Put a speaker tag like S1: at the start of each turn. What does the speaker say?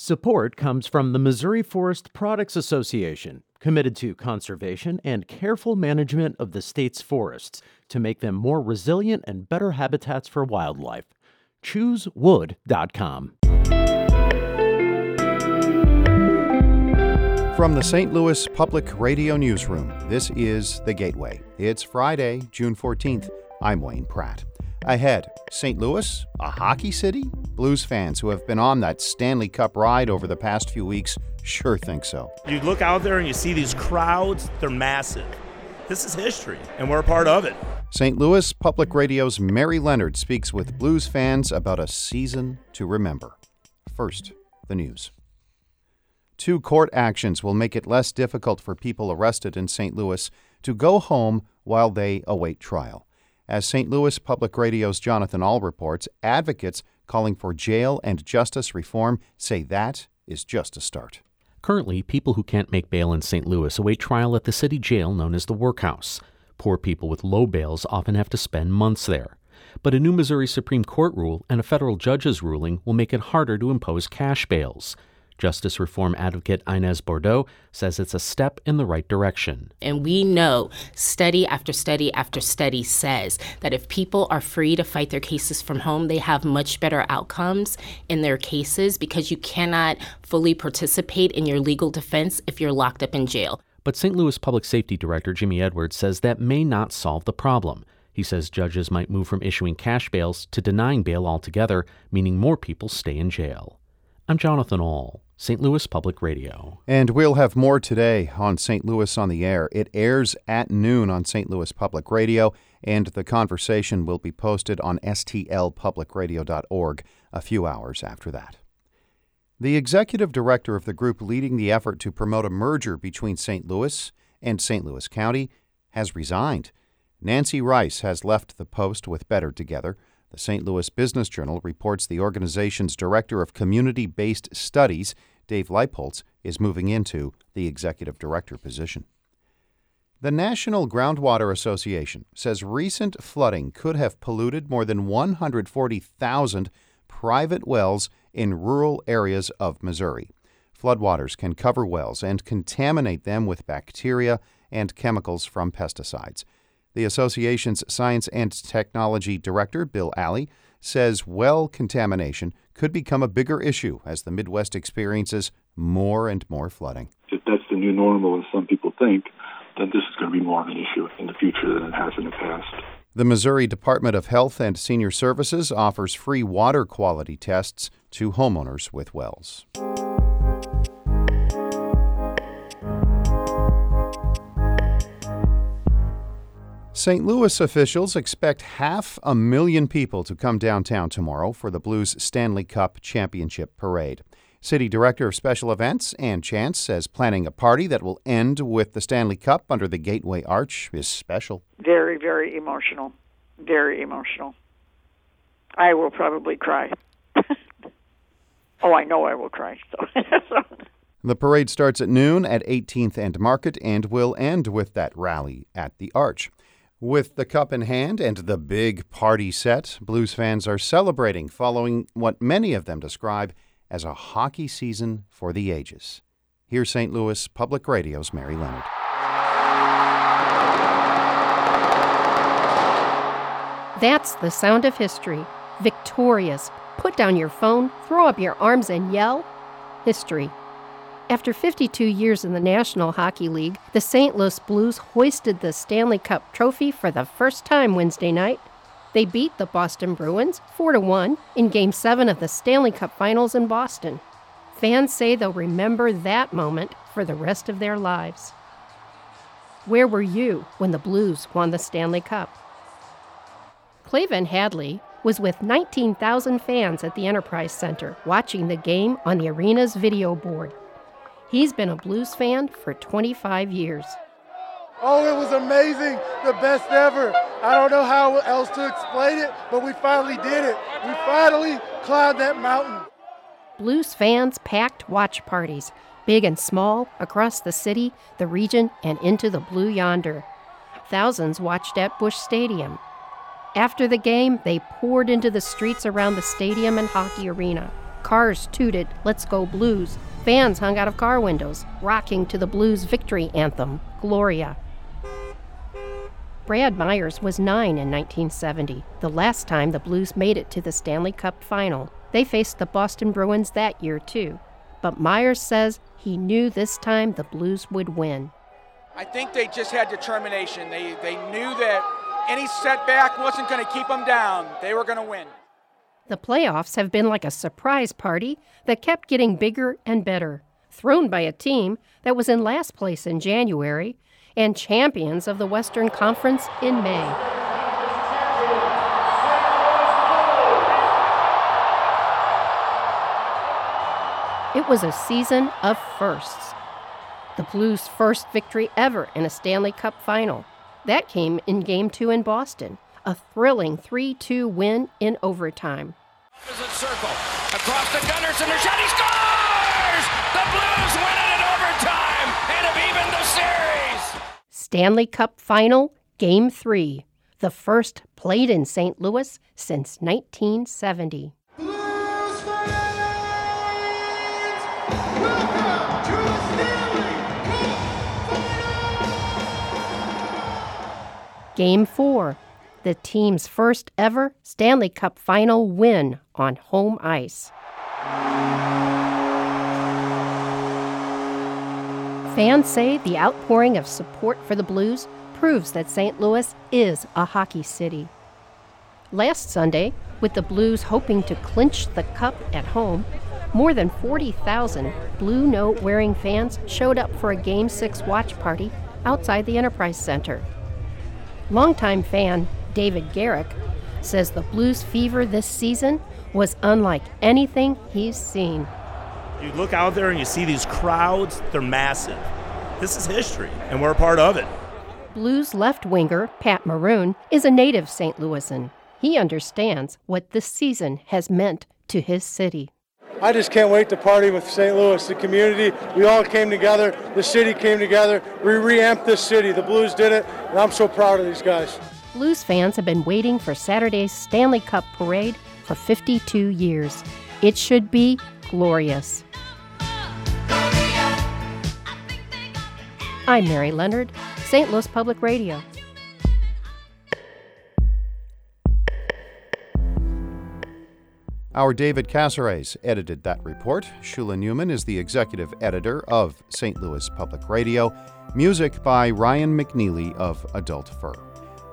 S1: Support comes from the Missouri Forest Products Association, committed to conservation and careful management of the state's forests to make them more resilient and better habitats for wildlife. ChooseWood.com.
S2: From the St. Louis Public Radio Newsroom, this is The Gateway. It's Friday, June 14th. I'm Wayne Pratt. Ahead, St. Louis, a hockey city? Blues fans who have been on that Stanley Cup ride over the past few weeks sure think so.
S3: You look out there and you see these crowds, they're massive. This is history, and we're a part of it.
S2: St. Louis Public Radio's Mary Leonard speaks with blues fans about a season to remember. First, the news. Two court actions will make it less difficult for people arrested in St. Louis to go home while they await trial. As St. Louis Public Radio's Jonathan Ahl reports, advocates calling for jail and justice reform say that is just a start.
S4: Currently, people who can't make bail in St. Louis await trial at the city jail known as the Workhouse. Poor people with low bails often have to spend months there. But a new Missouri Supreme Court rule and a federal judge's ruling will make it harder to impose cash bails. Justice reform advocate Inez Bordeaux says it's a step in the right direction.
S5: And we know study after study after study says that if people are free to fight their cases from home, they have much better outcomes in their cases because you cannot fully participate in your legal defense if you're locked up in jail.
S4: But St. Louis Public Safety Director Jimmy Edwards says that may not solve the problem. He says judges might move from issuing cash bails to denying bail altogether, meaning more people stay in jail. I'm Jonathan Ahl. St. Louis Public Radio.
S2: And we'll have more today on St. Louis on the Air. It airs at noon on St. Louis Public Radio, and the conversation will be posted on stlpublicradio.org a few hours after that. The executive director of the group leading the effort to promote a merger between St. Louis and St. Louis County has resigned. Nancy Rice has left the post with Better Together. The St. Louis Business Journal reports the organization's director of community based studies, Dave Leipholtz, is moving into the executive director position. The National Groundwater Association says recent flooding could have polluted more than 140,000 private wells in rural areas of Missouri. Floodwaters can cover wells and contaminate them with bacteria and chemicals from pesticides. The association's Science and Technology Director, Bill Alley, says well contamination could become a bigger issue as the Midwest experiences more and more flooding.
S6: If that's the new normal, as some people think, then this is going to be more of an issue in the future than it has in the past.
S2: The Missouri Department of Health and Senior Services offers free water quality tests to homeowners with wells. St. Louis officials expect half a million people to come downtown tomorrow for the Blues Stanley Cup Championship Parade. City Director of Special Events Ann Chance says planning a party that will end with the Stanley Cup under the Gateway Arch is special.
S7: Very, very emotional. Very emotional. I will probably cry. oh, I know I will cry. So.
S2: the parade starts at noon at 18th and Market and will end with that rally at the Arch. With the cup in hand and the big party set, Blues fans are celebrating following what many of them describe as a hockey season for the ages. Here's St. Louis Public Radio's Mary Leonard.
S8: That's the sound of history. Victorious. Put down your phone, throw up your arms, and yell. History. After 52 years in the National Hockey League, the St. Louis Blues hoisted the Stanley Cup trophy for the first time Wednesday night. They beat the Boston Bruins 4 1 in Game 7 of the Stanley Cup Finals in Boston. Fans say they'll remember that moment for the rest of their lives. Where were you when the Blues won the Stanley Cup? Clavin Hadley was with 19,000 fans at the Enterprise Center watching the game on the arena's video board. He's been a blues fan for 25 years.
S9: Oh, it was amazing. The best ever. I don't know how else to explain it, but we finally did it. We finally climbed that mountain.
S8: Blues fans packed watch parties, big and small, across the city, the region, and into the blue yonder. Thousands watched at Busch Stadium. After the game, they poured into the streets around the stadium and hockey arena. Cars tooted, Let's Go Blues. Fans hung out of car windows, rocking to the Blues victory anthem, Gloria. Brad Myers was nine in 1970, the last time the Blues made it to the Stanley Cup final. They faced the Boston Bruins that year, too. But Myers says he knew this time the Blues would win.
S10: I think they just had determination. They, they knew that any setback wasn't going to keep them down. They were going to win.
S8: The playoffs have been like a surprise party that kept getting bigger and better, thrown by a team that was in last place in January and champions of the Western Conference in May. It was a season of firsts. The Blues' first victory ever in a Stanley Cup final. That came in Game 2 in Boston, a thrilling 3 2 win in overtime.
S11: Opposite circle, across the Gunnarsson, and shot, he scores! The Blues win it in overtime and have evened the series!
S8: Stanley Cup Final, Game 3, the first played in St. Louis since 1970. Game 4, the team's first ever Stanley Cup Final win on home ice. Fans say the outpouring of support for the Blues proves that St. Louis is a hockey city. Last Sunday, with the Blues hoping to clinch the cup at home, more than 40,000 Blue Note wearing fans showed up for a Game 6 watch party outside the Enterprise Center. Longtime fan David Garrick says the Blues fever this season was unlike anything he's seen.
S3: You look out there and you see these crowds, they're massive. This is history, and we're a part of it.
S8: Blues left winger Pat Maroon is a native St. Louisan. He understands what this season has meant to his city.
S9: I just can't wait to party with St. Louis, the community. We all came together, the city came together. We reamped this city. The Blues did it, and I'm so proud of these guys.
S8: Blues fans have been waiting for Saturday's Stanley Cup parade for 52 years. It should be glorious. I'm Mary Leonard, St. Louis Public Radio.
S2: Our David Cazares edited that report. Shula Neuman is the executive editor of St. Louis Public Radio. Music by Ryan McNeely of Adult Fur.